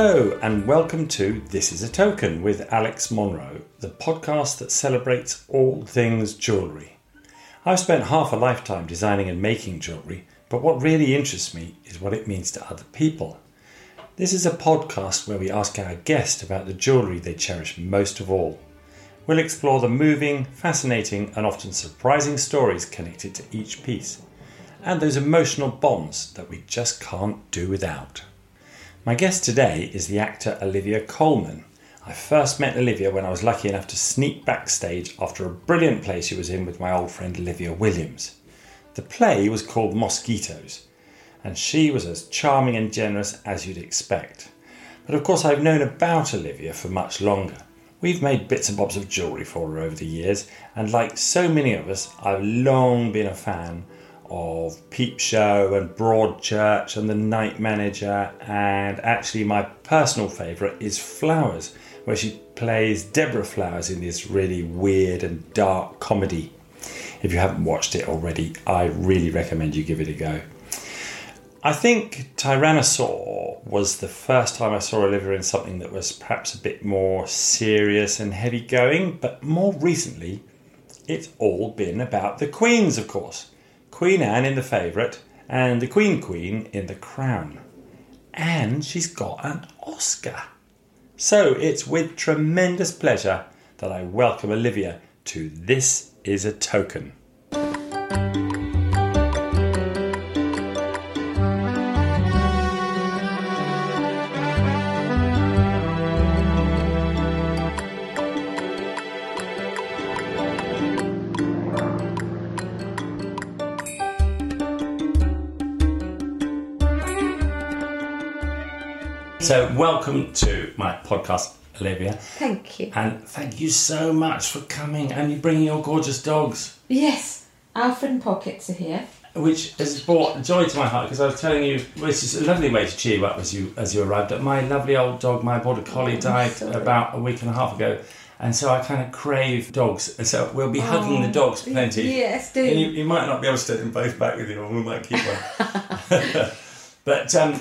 Hello, and welcome to This is a Token with Alex Monroe, the podcast that celebrates all things jewellery. I've spent half a lifetime designing and making jewellery, but what really interests me is what it means to other people. This is a podcast where we ask our guest about the jewellery they cherish most of all. We'll explore the moving, fascinating, and often surprising stories connected to each piece, and those emotional bonds that we just can't do without. My guest today is the actor Olivia Colman. I first met Olivia when I was lucky enough to sneak backstage after a brilliant play she was in with my old friend Olivia Williams. The play was called Mosquitoes, and she was as charming and generous as you'd expect. But of course, I've known about Olivia for much longer. We've made bits and bobs of jewellery for her over the years, and like so many of us, I've long been a fan of Peep Show and Broadchurch and The Night Manager, and actually, my personal favourite is Flowers, where she plays Deborah Flowers in this really weird and dark comedy. If you haven't watched it already, I really recommend you give it a go. I think Tyrannosaur was the first time I saw Olivia in something that was perhaps a bit more serious and heavy going, but more recently, it's all been about the Queens, of course. Queen Anne in The Favourite and the Queen Queen in The Crown. And she's got an Oscar. So it's with tremendous pleasure that I welcome Olivia to This is a Token. So, welcome to my podcast, Olivia. Thank you. And thank you so much for coming and you bringing your gorgeous dogs, Yes, Alfred and Pockets are here. which has brought joy to my heart because I was telling you, which is a lovely way to cheer you up as you as you arrived. That my lovely old dog, my border collie, Oh, died sorry. about a week and a half ago, and so I kind of crave dogs. And so we'll be hugging the dogs plenty. Yes, do. And you, you might not be able to take them both back with you, or we might keep one. but um,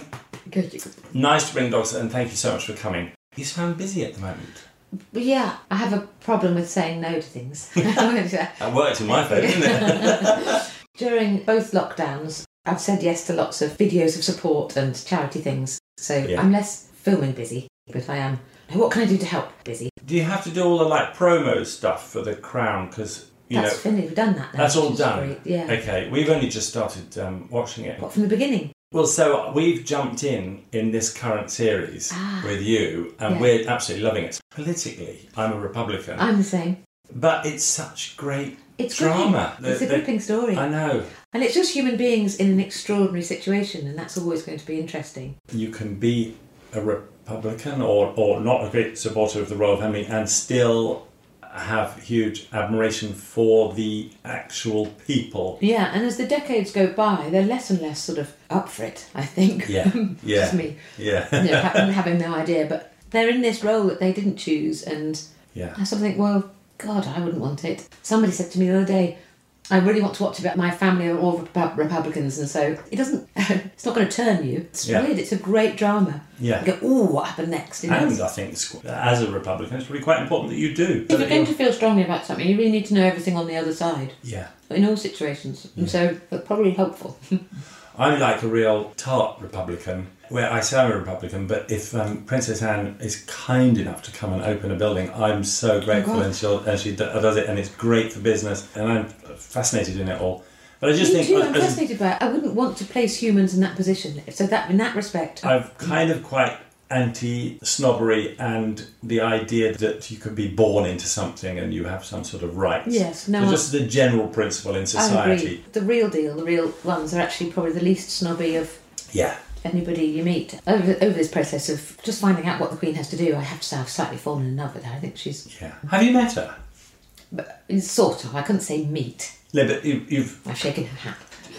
Good. nice to bring dogs, and thank you so much for coming. You sound busy at the moment. Yeah, I have a problem with saying no to things. That worked in my favour, didn't it? During both lockdowns, I've said yes to lots of videos of support and charity things. So Yeah. I'm less filming busy, but I am. What can I do to help busy? Do you have to do all the like promo stuff for the crown? Because you That's know finished. We've done that now. that's all done. great, Yeah. Okay, we've only just started um, watching it. What from the beginning? Well, so we've jumped in in this current series Ah. with you, and Yeah. we're absolutely loving it. Politically, I'm a Republican, I'm the same. but it's such great It's drama. gripping. It's The- a the- gripping story. I know And it's just human beings in an extraordinary situation, and that's always going to be interesting. you can be a Republican or or not a great supporter of the royal family and still have huge admiration for the actual people. Yeah, and as the decades go by, they're less and less sort of up for it, I think. Yeah, yeah. Just me. Yeah, You know, having, having no idea, but they're in this role that they didn't choose, and yeah. I sort of think, well, God, I wouldn't want it. Somebody said to me the other day, I really want to watch about my family are all Repu- Republicans, and so it doesn't. it's not going to turn you. It's Yeah. weird. It's a great drama. Yeah. You go, oh, what happened next? You know? And I think as a Republican, it's probably quite important that you do. if you're going to feel strongly about something, you really need to know everything on the other side Yeah. in all situations, and so probably helpful. I'm like a real tart Republican, where I say I'm a Republican, but if um, Princess Anne is kind enough to come and open a building, I'm so grateful, God. and, she'll, and she do- does it, and it's great for business, and I'm fascinated in it all. But I just Me think too. I'm as- fascinated by it. I wouldn't want to place humans in that position. So that, in that respect, I'm kind of quite anti snobbery and the idea that you could be born into something and you have some sort of rights. Yes, no, So just the general principle in society. The real deal, the real ones, are actually probably the least snobby of Yeah. Anybody you meet. Over, over this process of just finding out what the Queen has to do, I have to say I've slightly fallen in love with her. I think she's Yeah. Have you met her? but, sort of. I couldn't say meet. No, but you, you've. I've shaken her hand.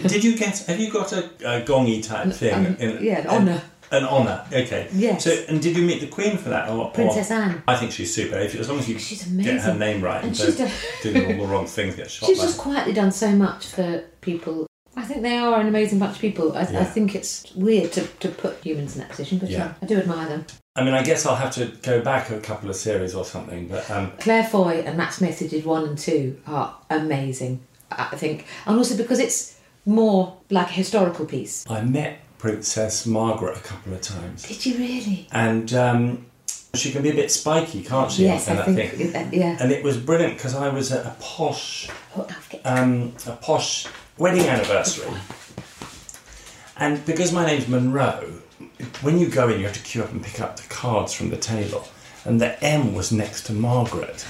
Did you get? Have you got a, a gongy type thing? um, yeah, an honour. An honour. Okay. Yes. So, and did you meet the Queen for that? Or, or- Princess Anne. I think she's super. If, as long as you get her name right And and, she's don't done- do all the wrong things, get shot. She's just quietly done so much for people. I think they are an amazing bunch of people. I, Yeah. I think it's weird to, to put humans in that position, but Yeah. yeah. I do admire them. I mean, I guess I'll have to go back a couple of series or something, but um, Claire Foy and Matt Smith, who did one and two, are amazing. I think, and also because it's more like a historical piece. I met Princess Margaret a couple of times, Did you really? and um, she can be a bit spiky, can't she? yes, I think. thing? uh, yeah. And it was brilliant because I was at a posh, Oh, um, a posh wedding anniversary, and because my name's Monroe, when you go in, you have to queue up and pick up the cards from the table. And the M was next to Margaret.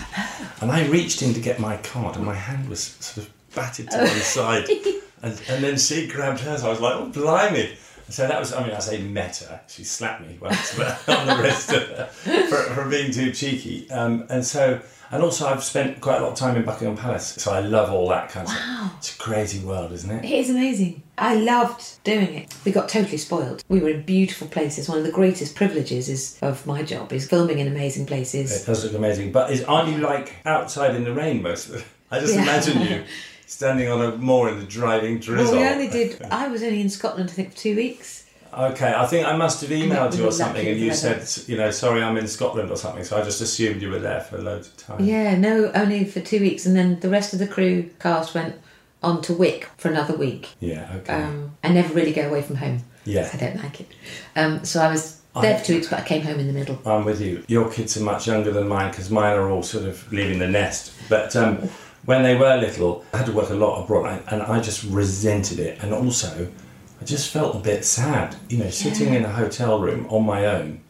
And I reached in to get my card, and my hand was sort of batted to one side. And, and then she grabbed hers. I was like, oh, blimey. So that was, I mean, I say met her. She slapped me once on the wrist for, for being too cheeky. Um, and so, and also I've spent quite a lot of time in Buckingham Palace. So I love all that kind of Wow. stuff. It's a crazy world, isn't it? It is amazing. I loved doing it. We got totally spoiled. We were in beautiful places. One of the greatest privileges is of my job is filming in amazing places. It does look amazing. But is, aren't you like outside in the rain most of the I just Yeah. imagine you standing on a moor in the driving drizzle. Well, we only did. I was only in Scotland, I think, for two weeks. Okay, I think I must have emailed you or something, and you said, you know, sorry, I'm in Scotland or something. So I just assumed you were there for loads of time. Yeah, no, only for two weeks, and then the rest of the crew cast went on to Wick for another week. Yeah. Okay. Um, I never really go away from home. Yeah. I don't like it. Um, so I was there for two weeks, but I came home in the middle. I'm with you. Your kids are much younger than mine because mine are all sort of leaving the nest. But um, when they were little, I had to work a lot abroad, and I just resented it. And also, I just felt a bit sad, you know, sitting in a hotel room on my own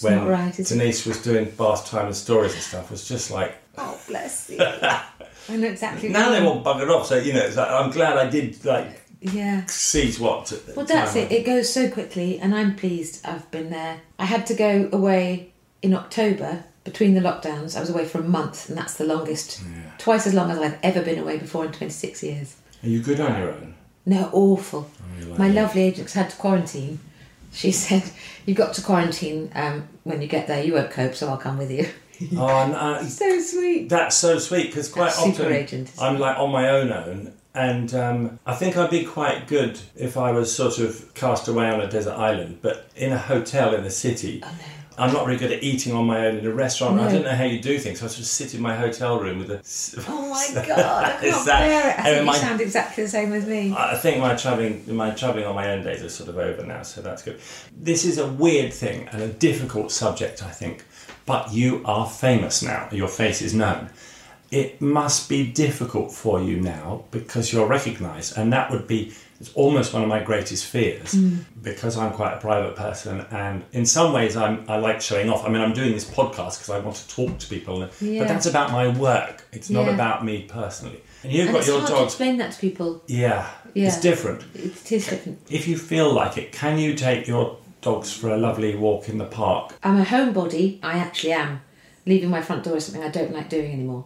when right, is it? Denise was doing bath time and stories and stuff. Was just like Oh, bless you. I know exactly. now you all buggered off. So you know, it's like, I'm glad I did like. Yeah. seize what. at Well, that's it. It goes so quickly, and I'm pleased I've been there. I had to go away in October between the lockdowns. I was away for a month, and that's the longest, Yeah. twice as long as I've ever been away before in 26 years. Are you good on your own? No, awful. Oh, like My it? lovely agent had to quarantine. She said, You've got to quarantine um, when you get there. You won't cope, so I'll come with you. Oh, uh, so sweet. That's so sweet because quite That's often agent, I'm like on my own own, and um, I think I'd be quite good if I was sort of cast away on a desert island, but in a hotel in the city. Oh, no. I'm not very good at eating on my own in a restaurant. I No. don't know how you do things. I just sit in my hotel room with a. Oh my god, I can't that- bear it. I think my- you sound exactly the same as me. I think my traveling, my traveling on my own days are sort of over now, so that's good. This is a weird thing and a difficult subject, I think. But you are famous now. Your face is known. It must be difficult for you now because you're recognised, and that would be it's almost one of my greatest fears mm. because I'm quite a private person, and in some ways I'm I like showing off. I mean, I'm doing this podcast because I want to talk to people, Yeah. but that's about my work. It's not about me personally. And you've and got it's your hard to explain that to people. Yeah, Yeah. it's different. It is different. If you feel like it, can you take your dogs for a lovely walk in the park? I'm a homebody. I actually am. Leaving my front door is something I don't like doing anymore.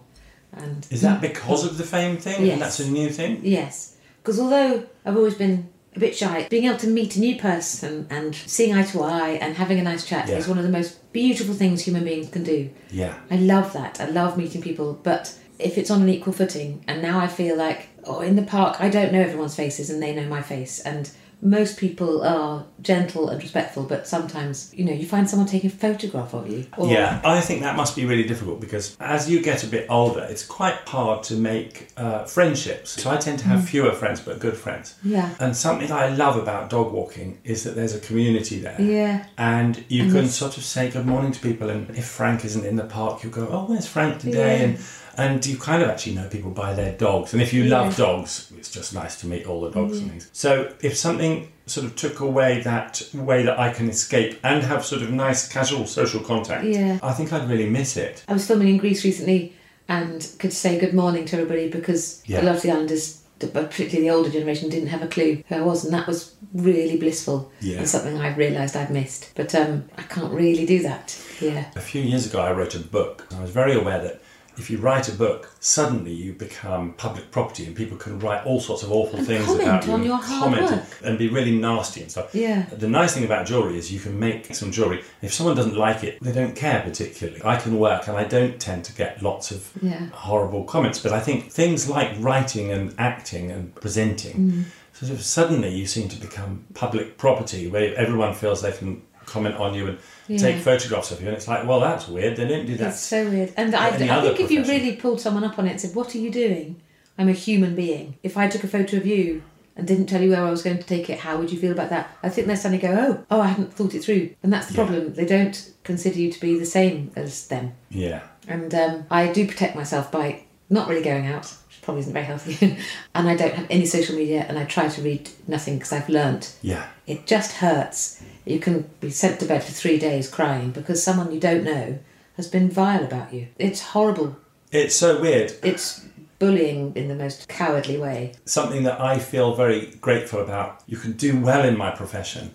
And Is that because of the fame thing? Yes. And that's a new thing? yes, because although I've always been a bit shy, being able to meet a new person and seeing eye to eye and having a nice chat Yeah. is one of the most beautiful things human beings can do. Yeah. I love that. I love meeting people, but if it's on an equal footing, and now I feel like, oh, in the park, I don't know everyone's faces and they know my face, and most people are gentle and respectful, but sometimes, you know, you find someone taking a photograph of you. Or, Yeah, I think that must be really difficult because as you get a bit older, it's quite hard to make uh, friendships. So I tend to have fewer friends, but good friends. Yeah. And something I love about dog walking is that there's a community there. Yeah. And you And can sort of say good morning to people, and if Frank isn't in the park, you'll go, "Oh, where's Frank today?" Yeah. And and you kind of actually know people by their dogs. And if you Yeah. love dogs, it's just nice to meet all the dogs and things. So if something sort of took away that way that I can escape and have sort of nice casual social contact, Yeah. I think I'd really miss it. I was filming in Greece recently and could say good morning to everybody because Yeah. a lot of the islanders, but particularly the older generation, didn't have a clue who I was, and that was really blissful Yeah. and something I've realised I'd missed. But um, I can't really do that here. A few years ago, I wrote a book. I was very aware that if you write a book, suddenly you become public property, and people can write all sorts of awful And things about you on and your comment work. and be really nasty and stuff. Yeah. The nice thing about jewellery is you can make some jewellery. If someone doesn't like it, they don't care particularly. I can work and I don't tend to get lots of Yeah. horrible comments, but I think things like writing and acting and presenting, Mm. sort of suddenly you seem to become public property where everyone feels they can comment on you and Yeah. take photographs of you. And it's like, well, that's weird. They don't do that. It's so weird. And I, I think if you really pulled someone up on it and said, What are you doing? I'm a human being. If I took a photo of you and didn't tell you where I was going to take it, how would you feel about that? I think they suddenly go, Oh, oh, I hadn't thought it through. And that's the Yeah. problem. They don't consider you to be the same as them. Yeah. And um, I do protect myself by not really going out, probably isn't very healthy. and I don't have any social media and I try to read nothing because I've learnt Yeah. it just hurts. You can be sent to bed for three days crying because someone you don't know has been vile about you. It's horrible. It's so weird. It's bullying in the most cowardly way. Something that I feel very grateful about. You can do well in my profession,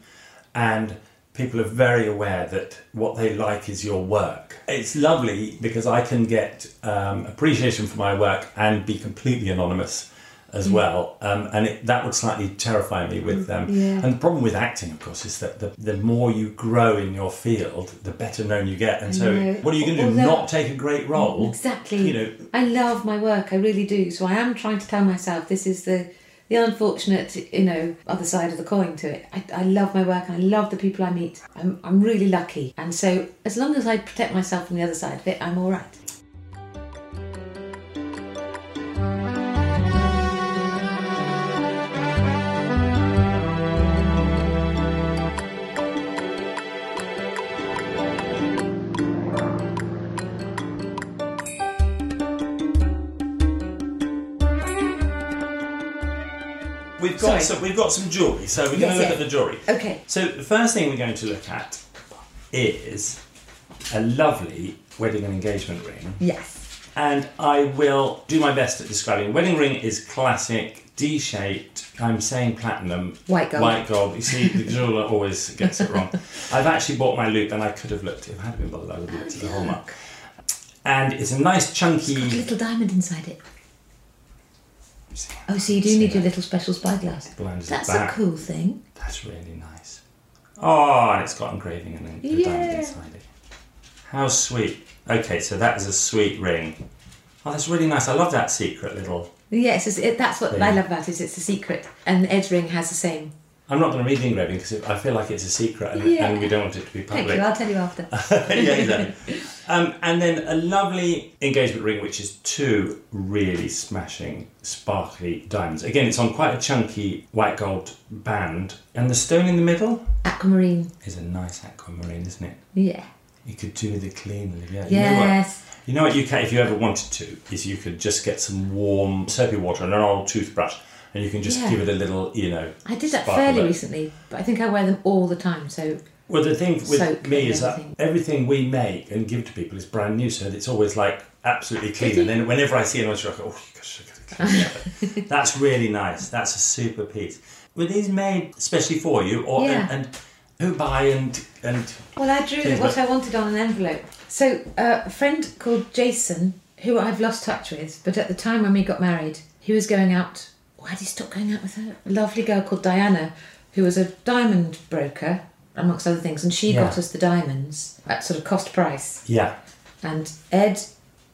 and people are very aware that what they like is your work. It's lovely because I can get um, appreciation for my work and be completely anonymous as well, um, and it, that would slightly terrify me with them. Yeah. And the problem with acting, of course, is that the, the more you grow in your field, the better known you get. And so, know. what are you going to do? Although- Not take a great role? Exactly. You know, I love my work. I really do. So I am trying to tell myself this is the the unfortunate, you know, other side of the coin to it. I, I love my work and I love the people I meet. I'm, I'm really lucky. And so as long as I protect myself from the other side of it, I'm all right. Got some, we've got some jewellery, so we're going to look yes. at the jewellery. Okay. So the first thing we're going to look at is a lovely wedding and engagement ring, Yes. and I will do my best at describing. Wedding ring is classic, D-shaped. I'm saying platinum, White gold. white gold. You see, the jeweler always gets it wrong. I've actually bought my loupe, and I could have looked. If I had been bothered, I would have looked at the hallmark. And it's a nice chunky. Got A chunky. little diamond inside it. Oh, so you do need your little special spyglass. That's the a cool thing. That's really nice. Oh, and it's got engraving and a a diamond inside it. How sweet. Okay, so that is a sweet ring. Oh, that's really nice. I love that secret little. Yes, it, that's what Yeah. I love about it. It's a secret, and Ed's ring has the same. I'm not going to read the engraving because I feel like it's a secret and, Yeah. and we don't want it to be public. Thank you. I'll tell you after. yeah, exactly. Um, and then a lovely engagement ring, which is two really smashing, sparkly diamonds. Again, it's on quite a chunky white gold band, and the stone in the middle Aquamarine. is a nice aquamarine, isn't it? Yeah. You could do the clean. Yeah. You know what? Yes. You know what you can, if you ever wanted to, is you could just get some warm soapy water and an old toothbrush, and you can just Yeah. give it a little, you know. I did that fairly recently, but I think I wear them all the time. So Well, the thing with me is that everything. everything we make and give to people is brand new, so it's always like absolutely clean. And then whenever I see an oyster, I go, oh, gosh, I gotta clean that. That's really nice. That's a super piece. Were these made especially for you, or Yeah. and, and who buy and and Well, I drew what like- I wanted on an envelope. So, uh, a friend called Jason, who I've lost touch with, but at the time when we got married, he was going out. Why did he stop going out with her? A lovely girl called Diana, who was a diamond broker, amongst other things, and she Yeah. got us the diamonds at sort of cost price. yeah, And Ed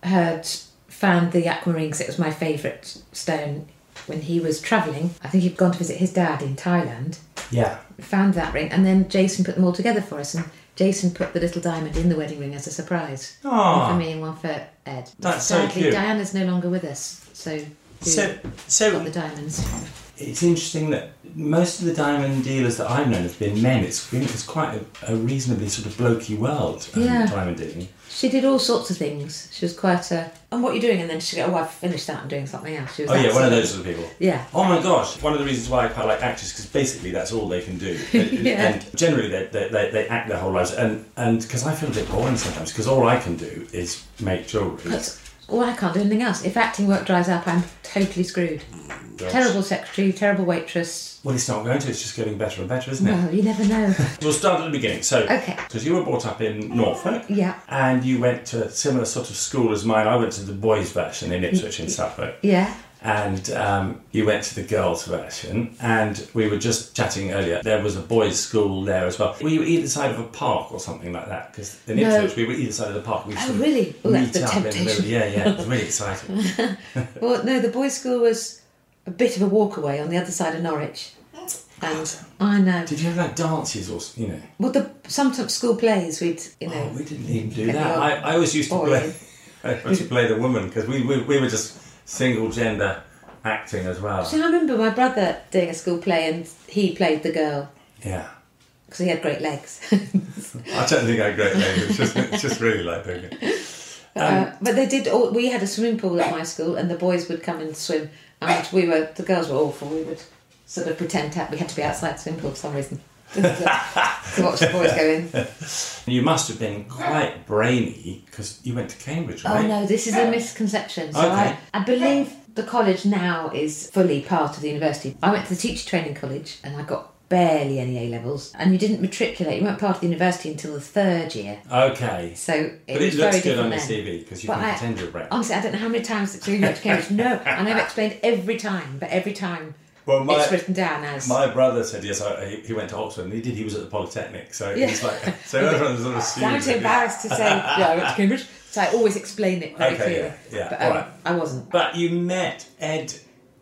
had found the aquamarine because it was my favourite stone when he was travelling. I think he'd gone to visit his dad in Thailand yeah. found that ring, and then Jason put them all together for us. And Jason put the little diamond in the wedding ring as a surprise. One for ah. me and one for Ed. That's so Sadly, cute. Diana's no longer with us, so So so got the diamonds? it's interesting that most of the diamond dealers that I've known have been men. It's been it's quite a, a reasonably sort of blokey world. Um, Yeah. diamond dealing. She did all sorts of things. She was quite a. And what are you doing? And then she go, "Oh, I've finished that. I'm doing something else." She was Oh yeah, one of those sort of people. Yeah. Oh my gosh! One of the reasons why I quite like actors because basically that's all they can do, and, Yeah. and generally they, they, they, they act their whole lives, and and because I feel a bit boring sometimes because all I can do is make jewellery. That's Well, I can't do anything else. If acting work dries up, I'm totally screwed. Mm, Gosh. Terrible secretary, terrible waitress. Well, it's not going to. It's just getting better and better, isn't it? Well, you never know. We'll start at the beginning. So, Okay. because you were brought up in Norfolk, Yeah. and you went to a similar sort of school as mine. I went to the boys' version in Ipswich in Suffolk, Yeah. And um, you went to the girls' version. And we were just chatting earlier. There was a boys' school there as well. Were you either side of a park or something like that? Because in No. Ipswich, we were either side of the park. We Oh, really? That's meet the up in the middle. temptation. Yeah, yeah, it was really exciting. Well, no, the boys' school was a bit of a walk away on the other side of Norwich. And I know. Did you have like dances or you know? Well, the sometimes school plays, we'd, you know. Oh, we didn't even do that. I, I always used to boy play. I used to play the woman because we, we we were just single gender acting as well. So I remember my brother doing a school play and he played the girl Yeah. because he had great legs. I don't think I had great legs. It's just it's just really like doing it. uh, but they did. All, we had a swimming pool at my school, and the boys would come and swim, and we were the girls were awful. We would sort of pretend to, we had to be outside the swimming pool for some reason to watch the boys go in. You must have been quite brainy because you went to Cambridge, oh, right? Oh no, this is a misconception. So Okay. I, I believe the college now is fully part of the university. I went to the teacher training college, and I got barely any A levels, and you didn't matriculate. You weren't part of the university until the third year. Okay. So it But was it very looks good different on your then. CV because you But can I- pretend you're brain. Honestly, I don't know how many times it's you went to Cambridge. No, and I've explained every time, but every time Well, my it's written down as. my brother said yes. I, he- went to Oxford and he did. He was at the Polytechnic, so Yeah. he's like so everyone sort of assumes. I'm embarrassed to say, yeah, I went to Cambridge. So I always explain it very Okay, clearly. yeah, yeah, But um, alright. I wasn't. But you met Ed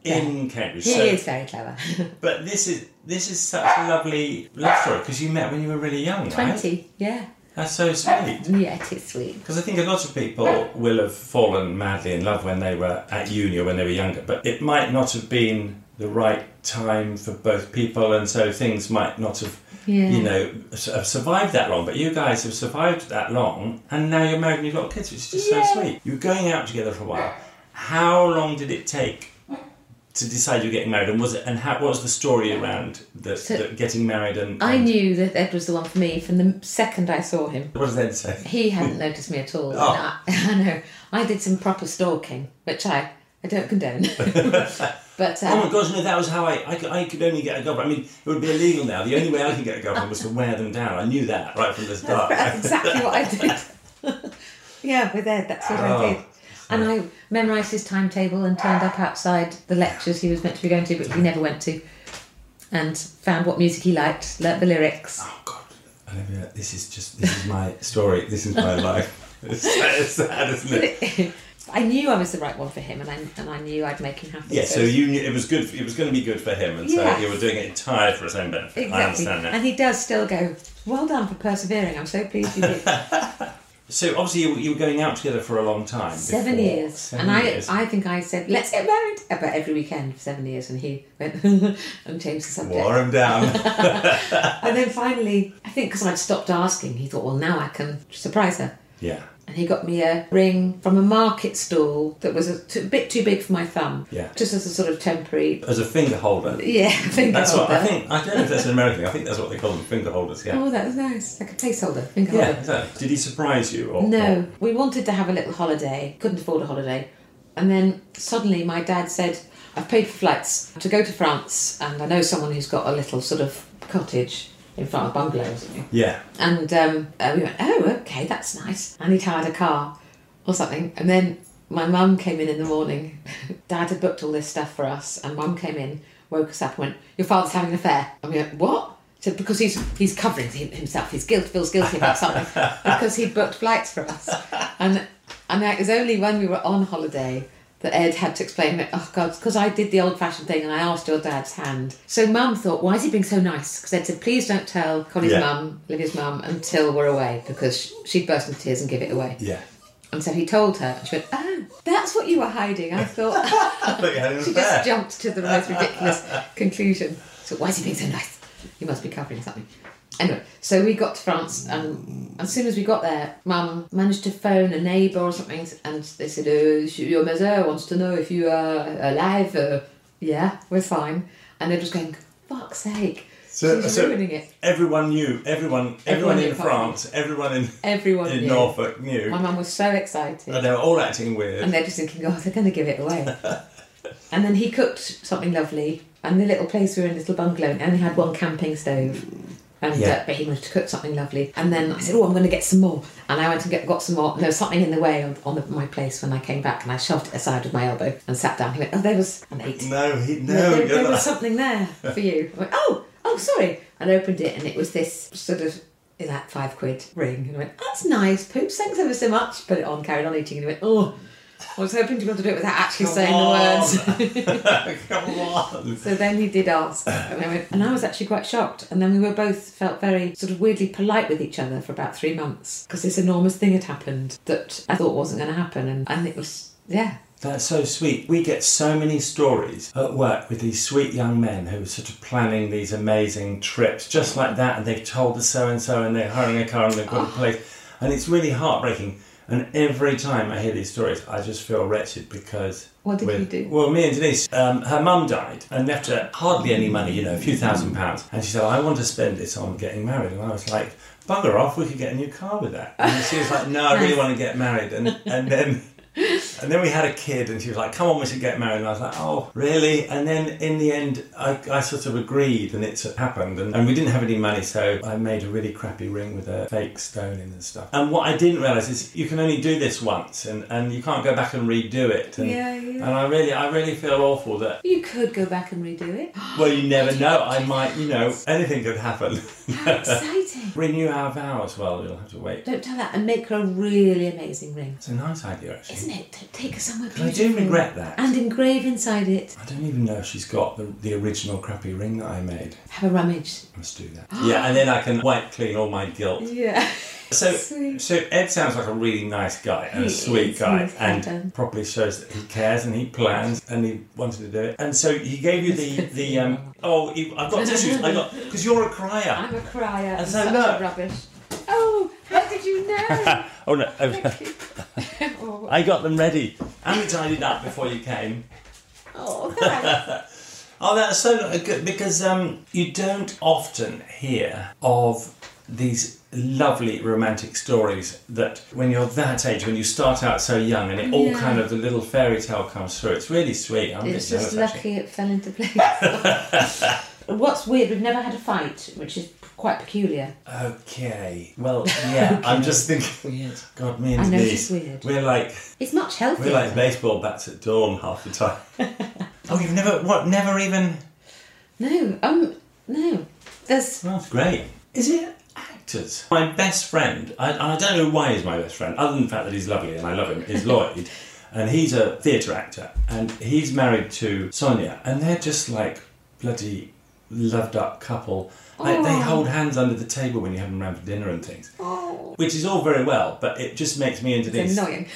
in Cambridge. He so, is very clever. But this is this is such a lovely love story because you met when you were really young, right? 20, yeah. That's so sweet. Yeah, it is sweet. Because I think a lot of people will have fallen madly in love when they were at uni or when they were younger, but it might not have been the right time for both people, and so things might not have, Yeah. you know, have survived that long. But you guys have survived that long, and now you're married and you've got kids, which is just Yeah. so sweet. You were going out together for a while. How long did it take? To decide you're getting married, and was it, and how, what was the story around the, So- the getting married? And, I knew that Ed was the one for me from the second I saw him. What does Ed say? He hadn't noticed me at all. Oh. I, I know. I did some proper stalking, which I, I don't condone. but Oh my um, gosh, no, that was how I, I, could, I could only get a girlfriend. I mean, it would be illegal now. The only way I can get a girlfriend was to wear them down. I knew that right from the start. that's exactly what I did. yeah, with Ed, that's what Oh, I did. And I memorised his timetable and turned up outside the lectures he was meant to be going to, but he never went to. And found what music he liked, learnt the lyrics. Oh God, Olivia, this is just this is my story. This is my life. It's sad, it's sad isn't it? I knew I was the right one for him, and I and I knew I'd make him happy. Yeah, so you knew it was good. It was going to be good for him, and so Yeah. you were doing it entirely for his own benefit. I exactly, understand that. and he does still go. Well done for persevering. I'm so pleased you did. So obviously you, you were going out together for a long time. seven before. years, Seven and I I think I said let's get married uh, about every weekend for seven years, and he went and changed the subject. wore him down. And then finally, I think because I'd stopped asking, he thought, well, now I can surprise her. yeah, And he got me a ring from a market stall that was a t- bit too big for my thumb. Yeah. Just as a sort of temporary. as a finger holder. Yeah, finger That's what I think. I don't know if that's an American thing. I think that's what they call them, finger holders. Yeah. Oh, that was nice. Like a placeholder, finger Yeah, holder. exactly. Did he surprise you? Or, No, or- we wanted to have a little holiday, couldn't afford a holiday. And then suddenly my dad said, I've paid for flights to go to France, and I know someone who's got a little sort of cottage in front of bungalow or something. Yeah. And um, uh, we went, oh, okay, that's nice. And he'd hired a car or something. And then my mum came in in the morning. Dad had booked all this stuff for us, and mum came in, woke us up, and went, Your father's having an affair. And we went, What? Said, Because he's he's covering himself. He's guilt feels guilty about something because he'd booked flights for us. And and it was only when we were on holiday that Ed had to explain that, oh God, because I did the old fashioned thing and I asked your dad's hand. So mum thought, why is he being so nice? Because Ed said, please don't tell Connie's Yeah. mum, Livia's mum, until we're away because she'd burst into tears and give it away. Yeah. And so he told her, and she went, oh, that's what you were hiding. I thought, I thought you had an she just jumped to the most ridiculous conclusion. So why is he being so nice? He must be covering something. Anyway, so we got to France, and as soon as we got there, Mum managed to phone a neighbour or something, and they said, uh, "Your mother wants to know if you are alive." Uh, yeah, we're fine. And they're just going, "Fuck's sake!" So, so everyone knew. Everyone, everyone, Everyone in France, everyone in Everyone in knew. Norfolk knew, My mum was so excited. and they were all acting weird. And they're just thinking, oh, they're going to give it away. and then he cooked something lovely. And the little place we were in, this little bungalow, and only had one camping stove. And Yeah. uh, but he wanted to cook something lovely. And then I said, oh, I'm going to get some more. And I went and get, got some more. And there was something in the way on, on the, my place when I came back. And I shoved it aside with my elbow and sat down. He went, oh, there was and ate. no, he, no, there, there not. was something there for you. I went, oh, oh, sorry. And opened it, and it was this sort of that five quid ring. And I went, that's nice, Poops. Thanks ever so much. Put it on, carried on eating, and he went, oh. I was hoping to be able to do it without actually Come saying the words. Come on. so then he did ask, and I, went, and I was actually quite shocked. And then we were both felt very sort of weirdly polite with each other for about three months because this enormous thing had happened that I thought wasn't going to happen, and, and it was yeah. That's so sweet. We get so many stories at work with these sweet young men who are sort of planning these amazing trips, just like that, and they've told us so and so, and they're hiring a car and they've got a oh. place, and it's really heartbreaking. And every time I hear these stories, I just feel wretched because. What did with- you do? Well, me and Denise, um, her mum died and left her hardly any money, you know, a few thousand pounds. And she said, I want to spend it on getting married. And I was like, bugger off, we could get a new car with that. And she was like, no, I really want to get married. And, and then. And then we had a kid, and she was like, "Come on, we should get married." And I was like, "Oh, really?" And then in the end, I, I sort of agreed, and it happened. And, and we didn't have any money, so I made a really crappy ring with a fake stone in and stuff. And what I didn't realise is you can only do this once, and, and you can't go back and redo it. And, Yeah, yeah. And I really, I really feel awful that. You could go back and redo it. Well, you never know. I might, you know, anything could happen. How exciting! Renew our vows. Well, you'll have to wait. Don't tell that and make her a really amazing ring. It's a nice idea, actually. Isn't it? Don't take her somewhere I beautiful. do regret that. And engrave inside it. I don't even know if she's got the, the original crappy ring that I made. Have a rummage. Let's do that. yeah, and then I can wipe clean all my guilt. Yeah. So, Sweet. so Ed sounds like a really nice guy and a sweet is, guy, and probably shows that he cares and he plans and he wanted to do it. And so he gave you the the um. Oh, he, I've got tissues. I got because you're a crier. I'm a crier. And And so look. rubbish. Oh, how did you know? Oh no! Oh, I got them ready and we tidied up before you came. oh, thanks. Oh, that's so good because um, you don't often hear of these lovely romantic stories that when you're that age, when you start out so young and it all Yeah. kind of the little fairy tale comes through. It's really sweet. I'm It's just jealous, lucky actually. it fell into place. What's weird, we've never had a fight, which is quite peculiar. Okay. Well, yeah. I'm just thinking. Weird. God, me and I and know Denise, it's weird. we're like It's much healthier. we're like baseball bats at dawn half the time. oh, you've never what? Never even. No, um, no. There's That's great. Is it actors? My best friend, I, and I don't know why he's my best friend, other than the fact that he's lovely and I love him, is Lloyd. and he's a theatre actor. And he's married to Sonia. And they're just like bloody loved up couple. Like, they Oh. hold hands under the table when you have them around for dinner and things. oh, Which is all very well, but it just makes me and Denise it's annoying.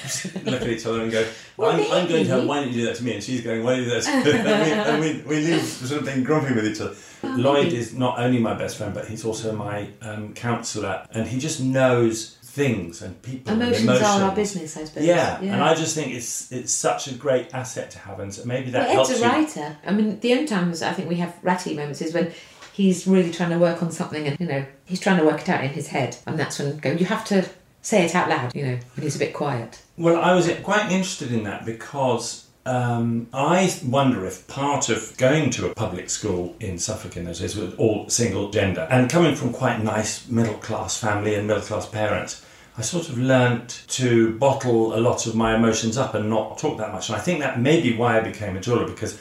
look at each other and go, Well, I'm, I'm going to her, why don't you do that to me? And she's going, why don't you do that to me? and we, and we, we leave sort of being grumpy with each other. Oh, Lloyd is not only my best friend, but he's also my um, counsellor, and he just knows things and people. and Emotions, emotions. are our business, I suppose. Yeah, and I just think it's it's such a great asset to have, and so maybe that well, helps Ed's a you. writer. I mean, the only times I think we have ratty moments is when he's really trying to work on something and, you know, he's trying to work it out in his head. And that's when go, you have to say it out loud, you know, when he's a bit quiet. Well, I was quite interested in that because um, I wonder if part of going to a public school in Suffolk in those days was all single gender and coming from quite nice middle class family and middle class parents. I sort of learnt to bottle a lot of my emotions up and not talk that much. And I think that may be why I became a jeweler because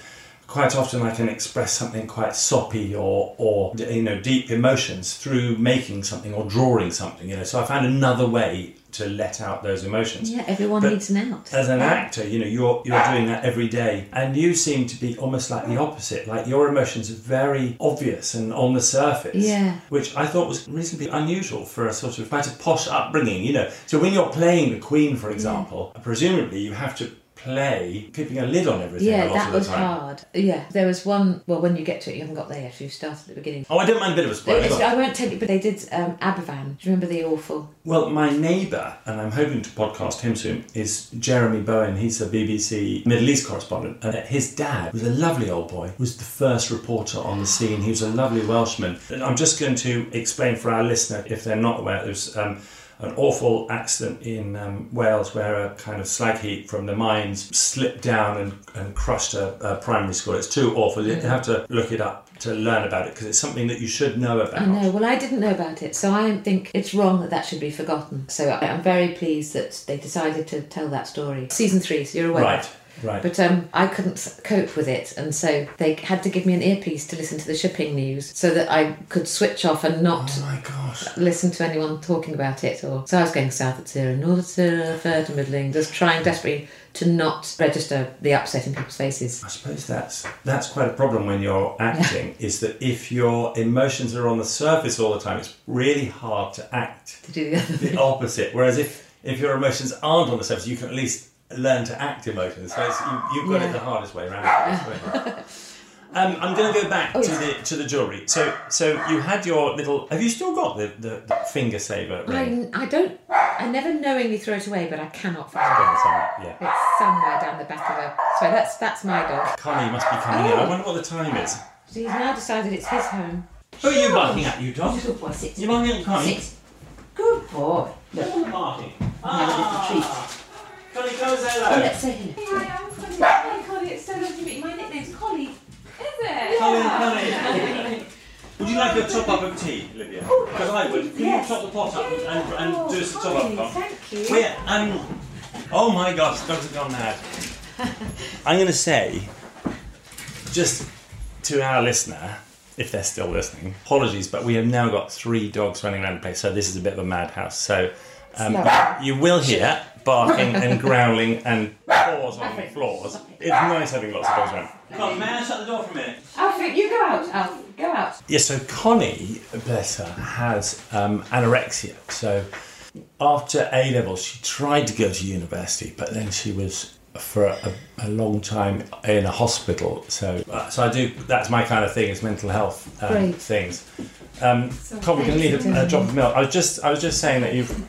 quite often I can express something quite soppy or, or you know deep emotions through making something or drawing something. You know, so I found another way to let out those emotions Yeah, everyone But needs an out. as an actor, you know, you're you're doing that every day, and you seem to be almost like the opposite. Like your emotions are very obvious and on the surface. Yeah. Which I thought was reasonably unusual for a sort of quite a posh upbringing. You know, so when you're playing the Queen, for example, presumably you have to play keeping a lid on everything Yeah, that of was time. hard. Yeah, there was one. Well, when you get to it, you haven't got there yet. You started at the beginning. Oh, I don't mind a bit of a spoiler. On. I won't tell you, but they did um, Aberfan. Do you remember the awful? Well, my neighbour, and I'm hoping to podcast him soon, is Jeremy Bowen. He's a BBC Middle East correspondent. And his dad was a lovely old boy, was the first reporter on the scene. He was a lovely Welshman. And I'm just going to explain for our listener, if they're not aware, there's um, an awful accident in um, Wales where a kind of slag heap from the mines slipped down and, and crushed a, a primary school. It's too awful. You have to look it up to learn about it because it's something that you should know about. I know. Well, I didn't know about it, so I think it's wrong that that should be forgotten. So I'm very pleased that they decided to tell that story. Season three, so you're aware. Right, right. But um, I couldn't cope with it, and so they had to give me an earpiece to listen to the shipping news, so that I could switch off and not oh listen to anyone talking about it. Or so I was going south at zero, north at zero, third to middling, just trying desperately to not register the upset in people's faces. I suppose that's that's quite a problem when you're acting. Is that if your emotions are on the surface all the time, it's really hard to act To do the the opposite. Whereas if if your emotions aren't on the surface, you can at least learn to act emotions. So it's, you, you've got Yeah. it the hardest way around. Um, I'm going to go back Oh, to yeah. the to the jewellery. So so you had your little. Have you still got the, the, the finger saver ring? I, I don't. I never knowingly throw it away, but I cannot find it. Somewhere, Yeah. It's somewhere down the back of a. So that's that's my dog. Connie must be coming in. I wonder what the time is. So he's now decided it's his home. Who are you barking at, you dog? Good boy, sit. You barking at Connie? Sit. Good boy. Look, Who's barking? have a little treat. Connie, come and say Oh, hello. let's say hello. Hi, I'm Connie. Hi, Connie. It's so lovely to meet you. My nickname's Collie. Is it? Connie, Connie. Would you like a top up of tea, Olivia? Because I would. Can Yes. you top the pot up and, and, and do us a top up? Con? Thank you. We're, um, oh my gosh, dogs have gone mad. I'm going to say, just to our listener, if they're still listening, apologies, but we have now got three dogs running around the place, so this is a bit of a madhouse. So um, you will hear barking and growling and paws on the floors. It's nice having lots of dogs around. Come on, may I shut the door for a minute? Alfred, you go out. Alfred, go out. Yeah, so Connie, bless her, has um, anorexia. So after A levels, she tried to go to university, but then she was for a, a long time in a hospital. So, uh, so I do. That's my kind of thing. Is mental health um, things. Um, Con, we're going to need a, a drop of milk. I was just, I was just saying that you've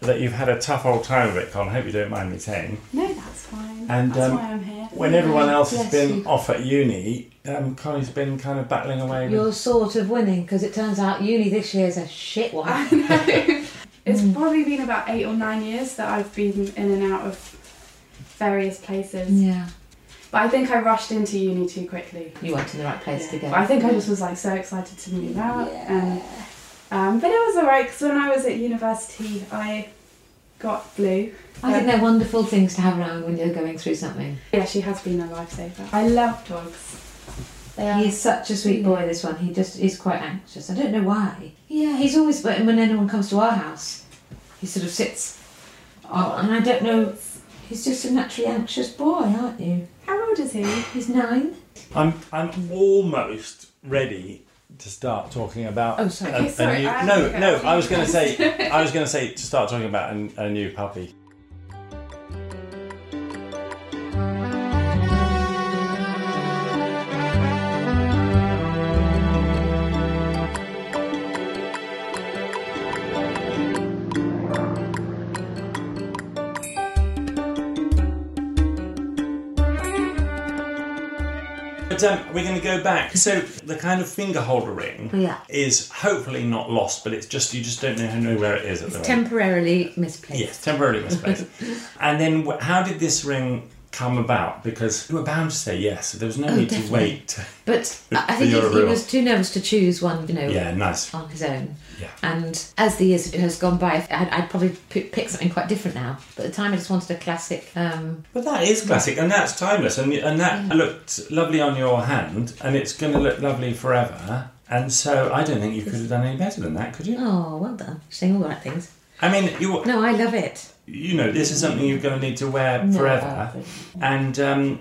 that you've had a tough old time of it, Con. I hope you don't mind me saying. No, that's fine. And, that's um, why I'm here. When everyone else has Bless been you. off at uni, um, Connie's been kind of battling away. With, You're sort of winning because it turns out uni this year is a shit one. I know. It's Mm. probably been about eight or nine years that I've been in and out of various places. Yeah. But I think I rushed into uni too quickly. You went to the right place to go. But I think I just was like so excited to move out. And, um, but it was alright because when I was at university, I got blue. I think they're wonderful things to have around when you're going through something. Yeah, she has been a lifesaver. I love dogs. They are. He's such a sweet boy, this one. He just is quite anxious. I don't know why. Yeah, he's always, but when anyone comes to our house, he sort of sits. Oh, and I don't know. He's just a naturally anxious boy, aren't you? How old is he? He's nine. I'm I'm almost ready to start talking about. Oh, sorry. a- Okay, a sorry, new- no, no. I was going to say. I was going to say to start talking about a, a new puppy. But um, we're going to go back. So the kind of finger holder ring Yeah. is hopefully not lost, but it's just you just don't know, know where it is at the moment. temporarily misplaced. Yes, temporarily misplaced. and then, how did this ring come about? Because you were bound to say yes. There was no Oh, need definitely. to wait. But I think he, he was too nervous to choose one, you know, yeah, nice. on his own. Yeah. And as the years has gone by, I'd, I'd probably p- pick something quite different now. But at the time, I just wanted a classic. Um, But that is classic, and that's timeless, and and that looked lovely on your hand, and it's going to look lovely forever. And so I don't think you could have done any better than that, could you? oh, well done. Saying all the right things. I mean, you No, I love it. You know this is something you're going to need to wear No, forever, and um,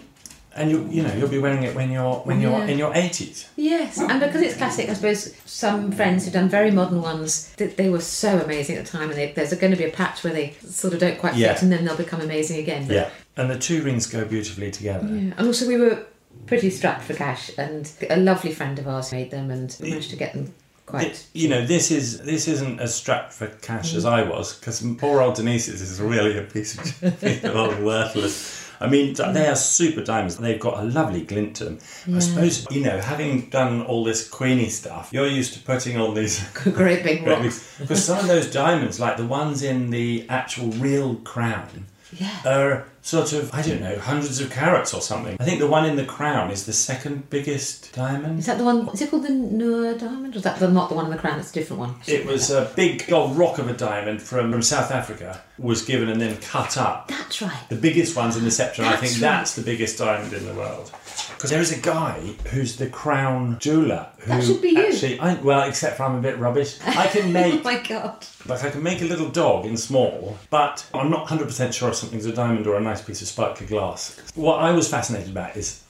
and you you know you'll be wearing it when you're when you're Yeah. in your eighties. Yes, and because it's classic, I suppose some friends who've done very modern ones, they, they were so amazing at the time, and they, there's going to be a patch where they sort of don't quite Yeah. fit, and then they'll become amazing again. But Yeah. And the two rings go beautifully together. Yeah. And also, we were pretty strapped for cash, and a lovely friend of ours made them, and managed to get them quite. You know, this is this isn't as strapped for cash as mm. I was because poor old Denise's is really a piece of, piece of old worthless. I mean, they mm. are super diamonds. They've got a lovely glint to them. I suppose you know, having done all this Queenie stuff, you're used to putting on these Great big rocks. because some of those diamonds, like the ones in the actual real crown, Yeah. are sort of I don't know hundreds of carats or something. I think the one in the crown is the second biggest diamond. Is that the one? Is it called the Noor diamond? Or is that the, not the one in the crown? It's a different one. It was a big old rock of a diamond from, from South Africa, was given and then cut up. That's right. The biggest one's in the sceptre, and I think right. that's the biggest diamond in the world. Because there is a guy who's the crown jeweller who That should be you. actually, I, well, except for I'm a bit rubbish. I can make. Oh my god. like I can make a little dog in small, but I'm not 100% sure if something's a diamond or a nice piece of sparkly glass. What I was fascinated about is